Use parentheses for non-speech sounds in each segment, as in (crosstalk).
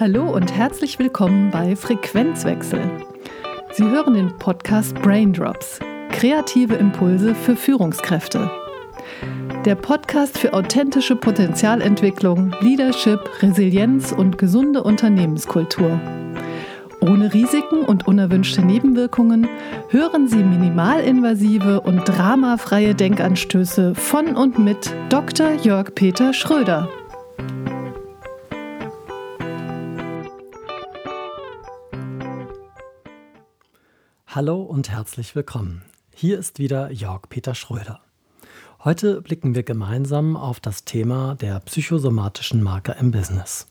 Hallo und herzlich willkommen bei Frequenzwechsel. Sie hören den Podcast Braindrops, kreative Impulse für Führungskräfte. Der Podcast für authentische Potenzialentwicklung, Leadership, Resilienz und gesunde Unternehmenskultur. Ohne Risiken und unerwünschte Nebenwirkungen hören Sie minimalinvasive und dramafreie Denkanstöße von und mit Dr. Jörg Peter Schröder. Hallo und herzlich willkommen. Hier ist wieder Jörg Peter Schröder. Heute blicken wir gemeinsam auf das Thema der psychosomatischen Marker im Business.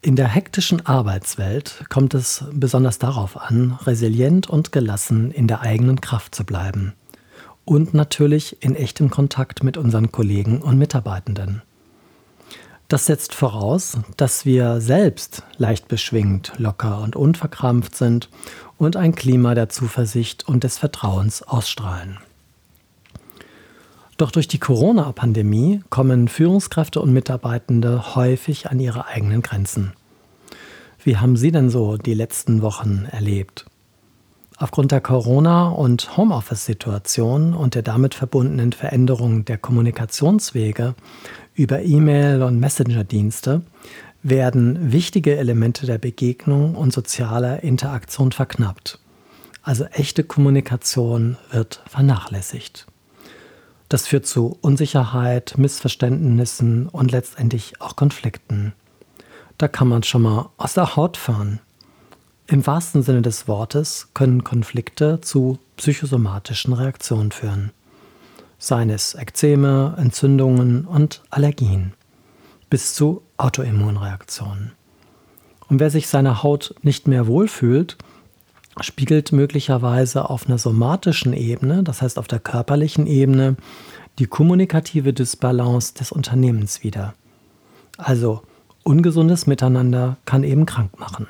In der hektischen Arbeitswelt kommt es besonders darauf an, resilient und gelassen in der eigenen Kraft zu bleiben und natürlich in echtem Kontakt mit unseren Kollegen und Mitarbeitenden. Das setzt voraus, dass wir selbst leicht beschwingt, locker und unverkrampft sind und ein Klima der Zuversicht und des Vertrauens ausstrahlen. Doch durch die Corona-Pandemie kommen Führungskräfte und Mitarbeitende häufig an ihre eigenen Grenzen. Wie haben Sie denn so die letzten Wochen erlebt? Aufgrund der Corona- und Homeoffice-Situation und der damit verbundenen Veränderung der Kommunikationswege über E-Mail und Messenger-Dienste werden wichtige Elemente der Begegnung und sozialer Interaktion verknappt. Also echte Kommunikation wird vernachlässigt. Das führt zu Unsicherheit, Missverständnissen und letztendlich auch Konflikten. Da kann man schon mal aus der Haut fahren. Im wahrsten Sinne des Wortes können Konflikte zu psychosomatischen Reaktionen führen seien es Ekzeme, Entzündungen und Allergien, bis zu Autoimmunreaktionen. Und wer sich seiner Haut nicht mehr wohlfühlt, spiegelt möglicherweise auf einer somatischen Ebene, das heißt auf der körperlichen Ebene, die kommunikative Dysbalance des Unternehmens wider. Also ungesundes Miteinander kann eben krank machen.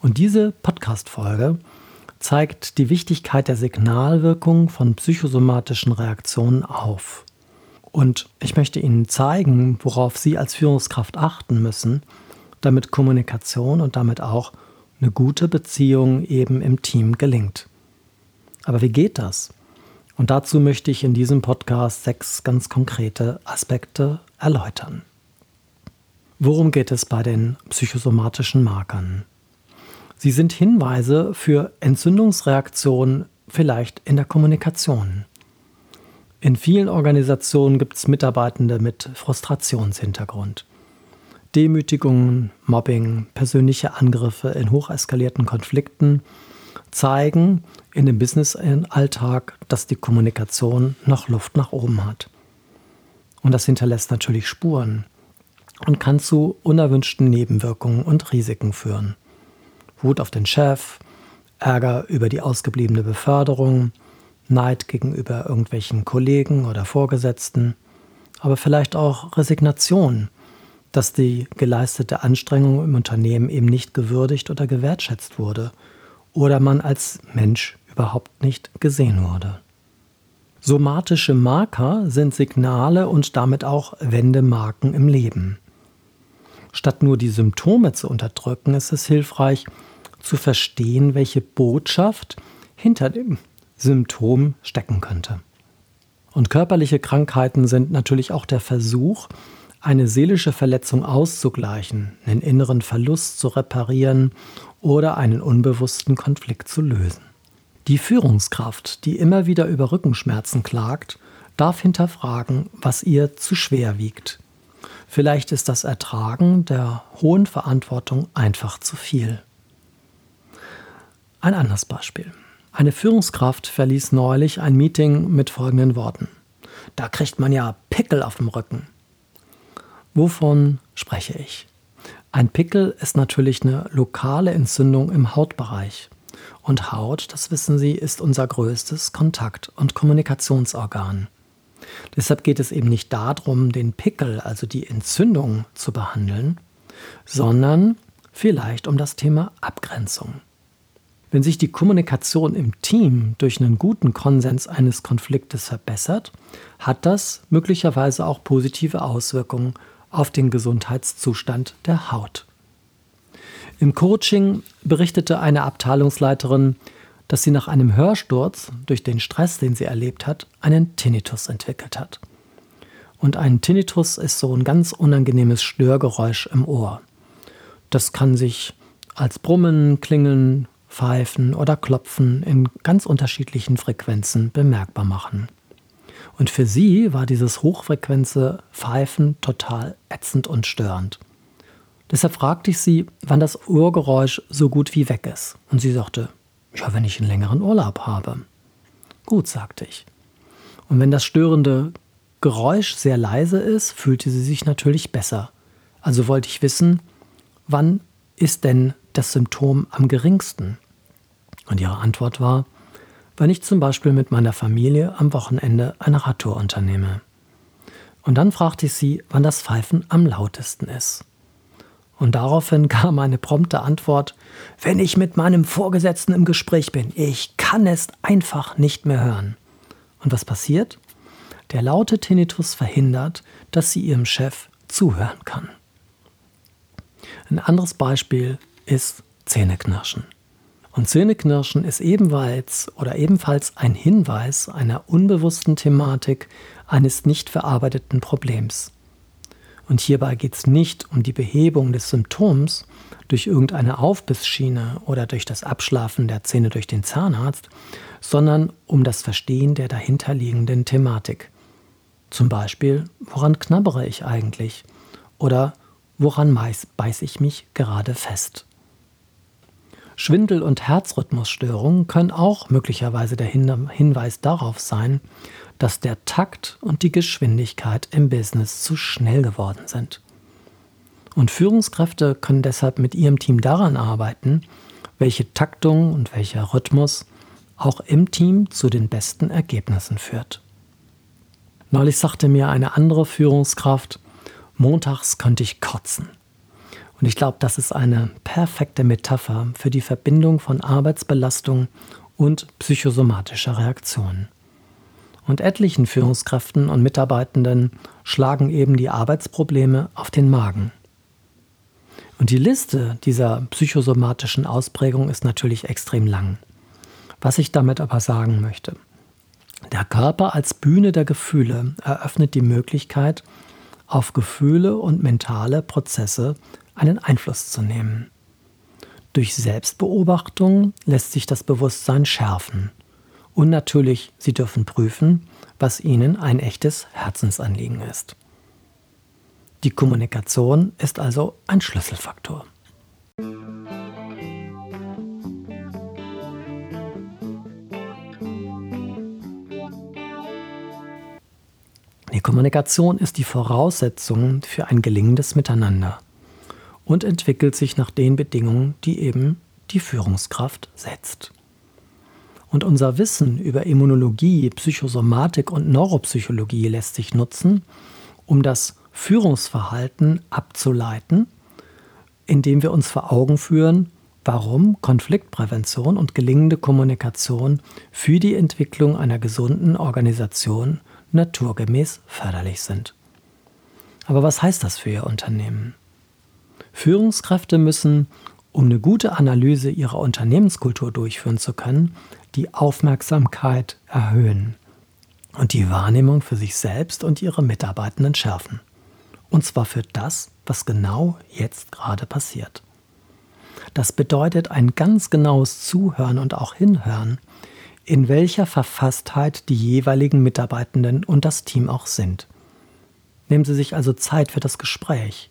Und diese Podcast-Folge zeigt die Wichtigkeit der Signalwirkung von psychosomatischen Reaktionen auf. Und ich möchte Ihnen zeigen, worauf Sie als Führungskraft achten müssen, damit Kommunikation und damit auch eine gute Beziehung eben im Team gelingt. Aber wie geht das? Und dazu möchte ich in diesem Podcast sechs ganz konkrete Aspekte erläutern. Worum geht es bei den psychosomatischen Markern? Sie sind Hinweise für Entzündungsreaktionen vielleicht in der Kommunikation. In vielen Organisationen gibt es Mitarbeitende mit Frustrationshintergrund. Demütigungen, Mobbing, persönliche Angriffe in hocheskalierten Konflikten zeigen in dem Business-Alltag, dass die Kommunikation noch Luft nach oben hat. Und das hinterlässt natürlich Spuren und kann zu unerwünschten Nebenwirkungen und Risiken führen. Wut auf den Chef, Ärger über die ausgebliebene Beförderung, Neid gegenüber irgendwelchen Kollegen oder Vorgesetzten, aber vielleicht auch Resignation, dass die geleistete Anstrengung im Unternehmen eben nicht gewürdigt oder gewertschätzt wurde oder man als Mensch überhaupt nicht gesehen wurde. Somatische Marker sind Signale und damit auch Wendemarken im Leben. Statt nur die Symptome zu unterdrücken, ist es hilfreich, zu verstehen, welche Botschaft hinter dem Symptom stecken könnte. Und körperliche Krankheiten sind natürlich auch der Versuch, eine seelische Verletzung auszugleichen, einen inneren Verlust zu reparieren oder einen unbewussten Konflikt zu lösen. Die Führungskraft, die immer wieder über Rückenschmerzen klagt, darf hinterfragen, was ihr zu schwer wiegt. Vielleicht ist das Ertragen der hohen Verantwortung einfach zu viel. Ein anderes Beispiel. Eine Führungskraft verließ neulich ein Meeting mit folgenden Worten. Da kriegt man ja Pickel auf dem Rücken. Wovon spreche ich? Ein Pickel ist natürlich eine lokale Entzündung im Hautbereich. Und Haut, das wissen Sie, ist unser größtes Kontakt- und Kommunikationsorgan. Deshalb geht es eben nicht darum, den Pickel, also die Entzündung, zu behandeln, sondern vielleicht um das Thema Abgrenzung. Wenn sich die Kommunikation im Team durch einen guten Konsens eines Konfliktes verbessert, hat das möglicherweise auch positive Auswirkungen auf den Gesundheitszustand der Haut. Im Coaching berichtete eine Abteilungsleiterin, dass sie nach einem Hörsturz durch den Stress, den sie erlebt hat, einen Tinnitus entwickelt hat. Und ein Tinnitus ist so ein ganz unangenehmes Störgeräusch im Ohr. Das kann sich als Brummen, Klingeln, Pfeifen oder Klopfen in ganz unterschiedlichen Frequenzen bemerkbar machen. Und für sie war dieses hochfrequenze Pfeifen total ätzend und störend. Deshalb fragte ich sie, wann das Ohrgeräusch so gut wie weg ist. Und sie sagte, ja, wenn ich einen längeren Urlaub habe. Gut, sagte ich. Und wenn das störende Geräusch sehr leise ist, fühlte sie sich natürlich besser. Also wollte ich wissen, wann ist denn das Symptom am geringsten? Und ihre Antwort war, wenn ich zum Beispiel mit meiner Familie am Wochenende eine Radtour unternehme. Und dann fragte ich sie, wann das Pfeifen am lautesten ist. Und daraufhin (laughs) kam eine prompte Antwort, wenn ich mit meinem Vorgesetzten im Gespräch bin, ich kann es einfach nicht mehr hören. Und was passiert? Der laute Tinnitus verhindert, dass sie ihrem Chef zuhören kann. Ein anderes Beispiel ist Zähneknirschen. Und Zähneknirschen ist ebenfalls oder ebenfalls ein Hinweis einer unbewussten Thematik eines nicht verarbeiteten Problems. Und hierbei geht es nicht um die Behebung des Symptoms durch irgendeine Aufbissschiene oder durch das Abschlafen der Zähne durch den Zahnarzt, sondern um das Verstehen der dahinterliegenden Thematik. Zum Beispiel, woran knabbere ich eigentlich? Oder woran beiße ich mich gerade fest? Schwindel- und Herzrhythmusstörungen können auch möglicherweise der Hinweis darauf sein, dass der Takt und die Geschwindigkeit im Business zu schnell geworden sind. Und Führungskräfte können deshalb mit ihrem Team daran arbeiten, welche Taktung und welcher Rhythmus auch im Team zu den besten Ergebnissen führt. Neulich sagte mir eine andere Führungskraft, montags könnte ich kotzen. Und ich glaube, das ist eine perfekte Metapher für die Verbindung von Arbeitsbelastung und psychosomatischer Reaktionen. Und etlichen Führungskräften und Mitarbeitenden schlagen eben die Arbeitsprobleme auf den Magen. Und die Liste dieser psychosomatischen Ausprägung ist natürlich extrem lang. Was ich damit aber sagen möchte. Der Körper als Bühne der Gefühle eröffnet die Möglichkeit, auf Gefühle und mentale Prozesse einen Einfluss zu nehmen. Durch Selbstbeobachtung lässt sich das Bewusstsein schärfen. Und natürlich, Sie dürfen prüfen, was Ihnen ein echtes Herzensanliegen ist. Die Kommunikation ist also ein Schlüsselfaktor. Die Kommunikation ist die Voraussetzung für ein gelingendes Miteinander und entwickelt sich nach den Bedingungen, die eben die Führungskraft setzt. Und unser Wissen über Immunologie, Psychosomatik und Neuropsychologie lässt sich nutzen, um das Führungsverhalten abzuleiten, indem wir uns vor Augen führen, warum Konfliktprävention und gelingende Kommunikation für die Entwicklung einer gesunden Organisation naturgemäß förderlich sind. Aber was heißt das für Ihr Unternehmen? Führungskräfte müssen, um eine gute Analyse ihrer Unternehmenskultur durchführen zu können, die Aufmerksamkeit erhöhen und die Wahrnehmung für sich selbst und ihre Mitarbeitenden schärfen. Und zwar für das, was genau jetzt gerade passiert. Das bedeutet ein ganz genaues Zuhören und auch Hinhören in welcher Verfasstheit die jeweiligen Mitarbeitenden und das Team auch sind. Nehmen Sie sich also Zeit für das Gespräch.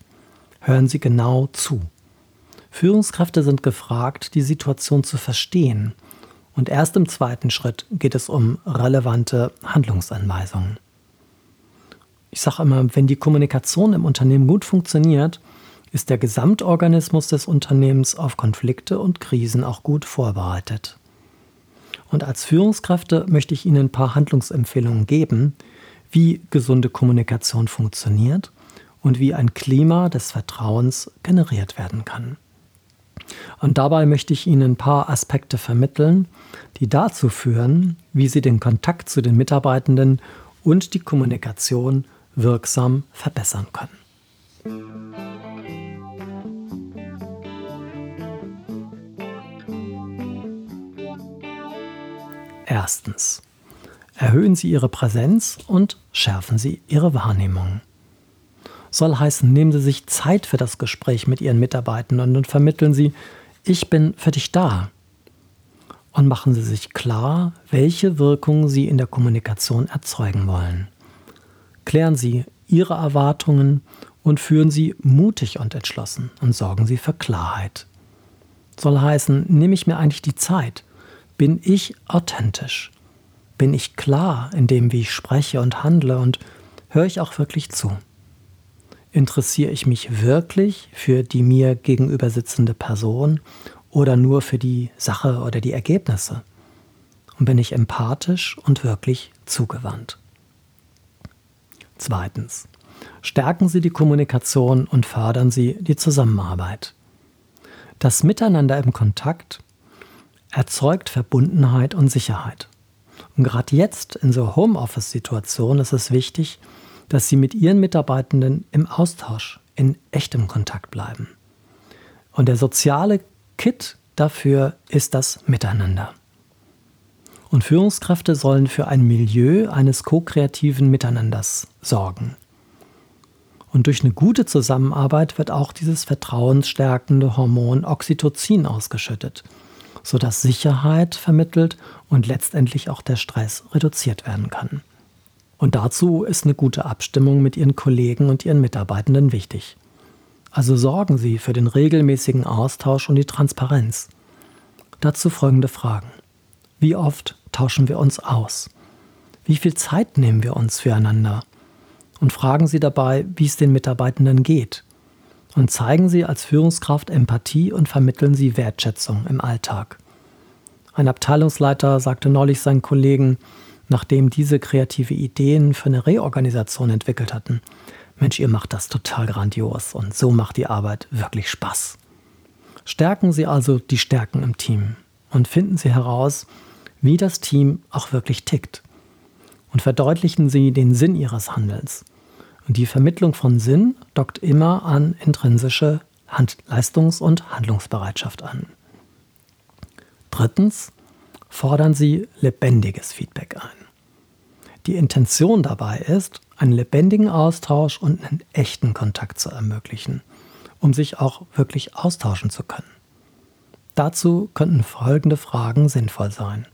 Hören Sie genau zu. Führungskräfte sind gefragt, die Situation zu verstehen. Und erst im zweiten Schritt geht es um relevante Handlungsanweisungen. Ich sage immer, wenn die Kommunikation im Unternehmen gut funktioniert, ist der Gesamtorganismus des Unternehmens auf Konflikte und Krisen auch gut vorbereitet. Und als Führungskräfte möchte ich Ihnen ein paar Handlungsempfehlungen geben, wie gesunde Kommunikation funktioniert und wie ein Klima des Vertrauens generiert werden kann. Und dabei möchte ich Ihnen ein paar Aspekte vermitteln, die dazu führen, wie Sie den Kontakt zu den Mitarbeitenden und die Kommunikation wirksam verbessern können. Erstens. Erhöhen Sie Ihre Präsenz und schärfen Sie Ihre Wahrnehmung. Soll heißen, nehmen Sie sich Zeit für das Gespräch mit Ihren Mitarbeitenden und vermitteln Sie, ich bin für dich da. Und machen Sie sich klar, welche Wirkung Sie in der Kommunikation erzeugen wollen. Klären Sie Ihre Erwartungen und führen Sie mutig und entschlossen und sorgen Sie für Klarheit. Soll heißen, nehme ich mir eigentlich die Zeit? Bin ich authentisch? Bin ich klar in dem, wie ich spreche und handle und höre ich auch wirklich zu? Interessiere ich mich wirklich für die mir gegenüber sitzende Person oder nur für die Sache oder die Ergebnisse? Und bin ich empathisch und wirklich zugewandt? Zweitens. Stärken Sie die Kommunikation und fördern Sie die Zusammenarbeit. Das Miteinander im Kontakt erzeugt Verbundenheit und Sicherheit. Und gerade jetzt in so Homeoffice-Situationen ist es wichtig, dass Sie mit Ihren Mitarbeitenden im Austausch, in echtem Kontakt bleiben. Und der soziale Kit dafür ist das Miteinander. Und Führungskräfte sollen für ein Milieu eines ko-kreativen Miteinanders sorgen. Und durch eine gute Zusammenarbeit wird auch dieses vertrauensstärkende Hormon Oxytocin ausgeschüttet, sodass Sicherheit vermittelt und letztendlich auch der Stress reduziert werden kann. Und dazu ist eine gute Abstimmung mit Ihren Kollegen und Ihren Mitarbeitenden wichtig. Also sorgen Sie für den regelmäßigen Austausch und die Transparenz. Dazu folgende Fragen. Wie oft tauschen wir uns aus? Wie viel Zeit nehmen wir uns füreinander? Und fragen Sie dabei, wie es den Mitarbeitenden geht. Und zeigen Sie als Führungskraft Empathie und vermitteln Sie Wertschätzung im Alltag. Ein Abteilungsleiter sagte neulich seinen Kollegen, nachdem diese kreative Ideen für eine Reorganisation entwickelt hatten. Mensch, ihr macht das total grandios und so macht die Arbeit wirklich Spaß. Stärken Sie also die Stärken im Team und finden Sie heraus, wie das Team auch wirklich tickt. Und verdeutlichen Sie den Sinn Ihres Handelns. Und die Vermittlung von Sinn dockt immer an intrinsische Hand Leistungs- und Handlungsbereitschaft an. Drittens, fordern Sie lebendiges Feedback ein. Die Intention dabei ist, einen lebendigen Austausch und einen echten Kontakt zu ermöglichen, um sich auch wirklich austauschen zu können. Dazu könnten folgende Fragen sinnvoll sein.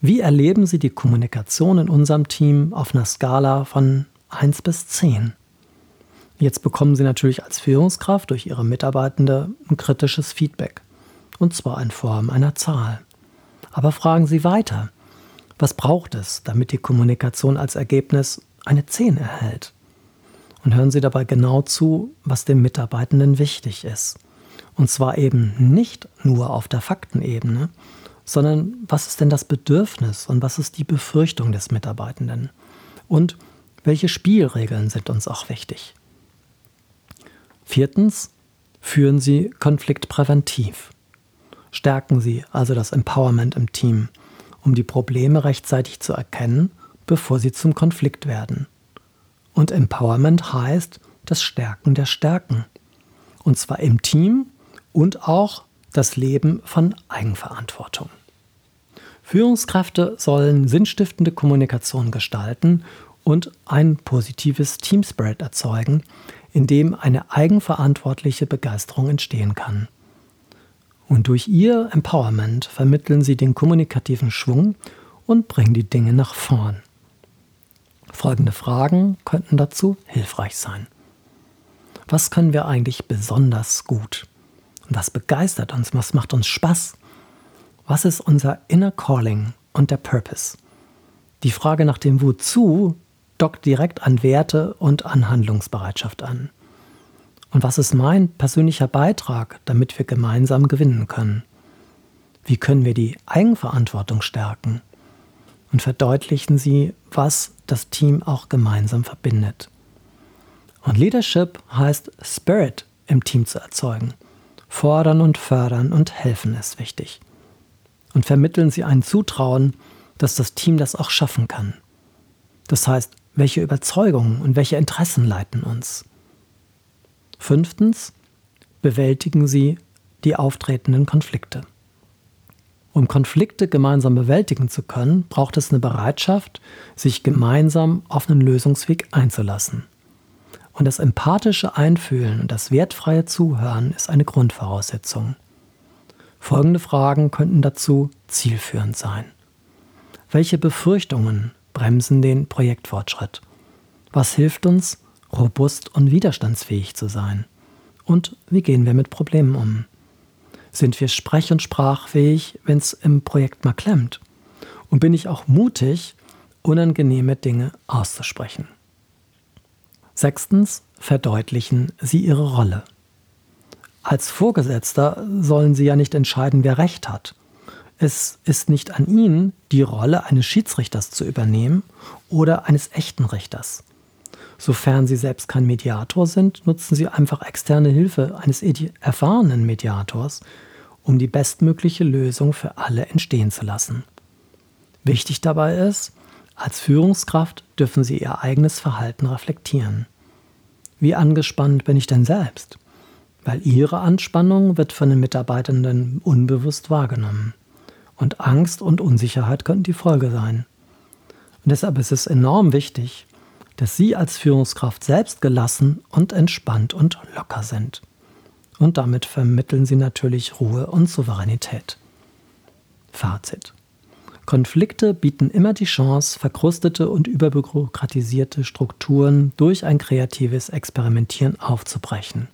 Wie erleben Sie die Kommunikation in unserem Team auf einer Skala von 1 bis 10? Jetzt bekommen Sie natürlich als Führungskraft durch Ihre Mitarbeitende ein kritisches Feedback und zwar in Form einer Zahl. Aber fragen Sie weiter. Was braucht es, damit die Kommunikation als Ergebnis eine 10 erhält? Und hören Sie dabei genau zu, was dem Mitarbeitenden wichtig ist. Und zwar eben nicht nur auf der Faktenebene, sondern was ist denn das Bedürfnis und was ist die Befürchtung des Mitarbeitenden? Und welche Spielregeln sind uns auch wichtig? Viertens, führen Sie konfliktpräventiv. Stärken Sie also das Empowerment im Team, um die Probleme rechtzeitig zu erkennen, bevor sie zum Konflikt werden. Und Empowerment heißt das Stärken der Stärken. Und zwar im Team und auch das Leben von Eigenverantwortung. Führungskräfte sollen sinnstiftende Kommunikation gestalten und ein positives Teamspread erzeugen, in dem eine eigenverantwortliche Begeisterung entstehen kann. Und durch ihr Empowerment vermitteln sie den kommunikativen Schwung und bringen die Dinge nach vorn. Folgende Fragen könnten dazu hilfreich sein. Was können wir eigentlich besonders gut? Was begeistert uns? Was macht uns Spaß? Was ist unser Inner Calling und der Purpose? Die Frage nach dem Wozu dockt direkt an Werte und an Handlungsbereitschaft an. Und was ist mein persönlicher Beitrag, damit wir gemeinsam gewinnen können? Wie können wir die Eigenverantwortung stärken? Und verdeutlichen Sie, was das Team auch gemeinsam verbindet. Und Leadership heißt Spirit im Team zu erzeugen. Fordern und fördern und helfen ist wichtig. Und vermitteln Sie ein Zutrauen, dass das Team das auch schaffen kann. Das heißt, welche Überzeugungen und welche Interessen leiten uns? Fünftens, bewältigen Sie die auftretenden Konflikte. Um Konflikte gemeinsam bewältigen zu können, braucht es eine Bereitschaft, sich gemeinsam auf einen Lösungsweg einzulassen. Und das empathische Einfühlen und das wertfreie Zuhören ist eine Grundvoraussetzung. Folgende Fragen könnten dazu zielführend sein. Welche Befürchtungen bremsen den Projektfortschritt? Was hilft uns, robust und widerstandsfähig zu sein? Und wie gehen wir mit Problemen um? Sind wir sprech- und sprachfähig, wenn es im Projekt mal klemmt? Und bin ich auch mutig, unangenehme Dinge auszusprechen? Sechstens, verdeutlichen Sie Ihre Rolle. Als Vorgesetzter sollen Sie ja nicht entscheiden, wer Recht hat. Es ist nicht an Ihnen, die Rolle eines Schiedsrichters zu übernehmen oder eines echten Richters. Sofern Sie selbst kein Mediator sind, nutzen Sie einfach externe Hilfe eines erfahrenen Mediators, um die bestmögliche Lösung für alle entstehen zu lassen. Wichtig dabei ist, als Führungskraft dürfen Sie Ihr eigenes Verhalten reflektieren. Wie angespannt bin ich denn selbst? Weil Ihre Anspannung wird von den Mitarbeitenden unbewusst wahrgenommen. Und Angst und Unsicherheit könnten die Folge sein. Und deshalb ist es enorm wichtig, dass Sie als Führungskraft selbst gelassen und entspannt und locker sind. Und damit vermitteln Sie natürlich Ruhe und Souveränität. Fazit. Konflikte bieten immer die Chance, verkrustete und überbürokratisierte Strukturen durch ein kreatives Experimentieren aufzubrechen.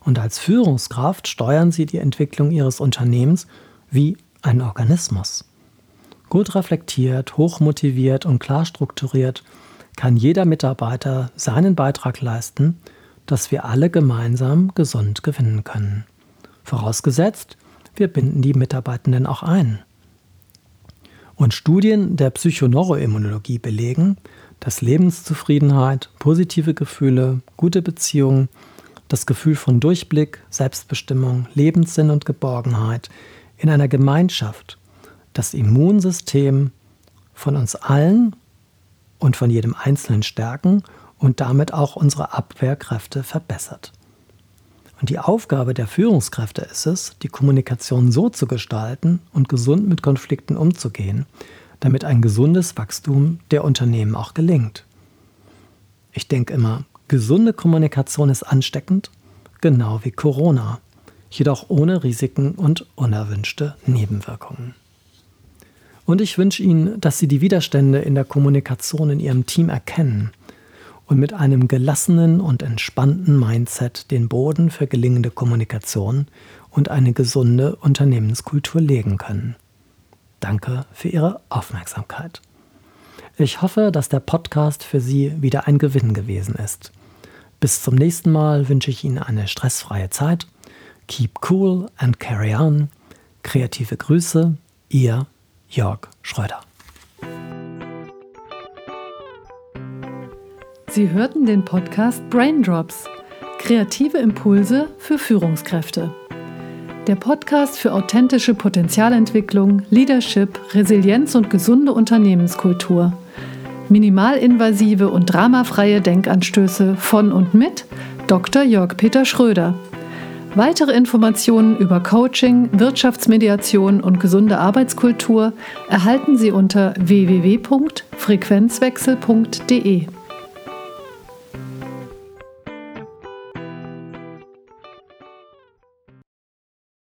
Und als Führungskraft steuern Sie die Entwicklung Ihres Unternehmens wie ein Organismus. Gut reflektiert, hochmotiviert und klar strukturiert kann jeder Mitarbeiter seinen Beitrag leisten, dass wir alle gemeinsam gesund gewinnen können. Vorausgesetzt, wir binden die Mitarbeitenden auch ein. Und Studien der Psychoneuroimmunologie belegen, dass Lebenszufriedenheit, positive Gefühle, gute Beziehungen, das Gefühl von Durchblick, Selbstbestimmung, Lebenssinn und Geborgenheit in einer Gemeinschaft das Immunsystem von uns allen und von jedem Einzelnen stärken und damit auch unsere Abwehrkräfte verbessert. Und die Aufgabe der Führungskräfte ist es, die Kommunikation so zu gestalten und gesund mit Konflikten umzugehen, damit ein gesundes Wachstum der Unternehmen auch gelingt. Ich denke immer, gesunde Kommunikation ist ansteckend, genau wie Corona, jedoch ohne Risiken und unerwünschte Nebenwirkungen. Und ich wünsche Ihnen, dass Sie die Widerstände in der Kommunikation in Ihrem Team erkennen und mit einem gelassenen und entspannten Mindset den Boden für gelingende Kommunikation und eine gesunde Unternehmenskultur legen können. Danke für Ihre Aufmerksamkeit. Ich hoffe, dass der Podcast für Sie wieder ein Gewinn gewesen ist. Bis zum nächsten Mal wünsche ich Ihnen eine stressfreie Zeit. Keep cool and carry on. Kreative Grüße, Ihr Jörg Schröder. Sie hörten den Podcast Braindrops. Kreative Impulse für Führungskräfte. Der Podcast für authentische Potenzialentwicklung, Leadership, Resilienz und gesunde Unternehmenskultur. Minimalinvasive und dramafreie Denkanstöße von und mit Dr. Jörg Peter Schröder. Weitere Informationen über Coaching, Wirtschaftsmediation und gesunde Arbeitskultur erhalten Sie unter www.frequenzwechsel.de.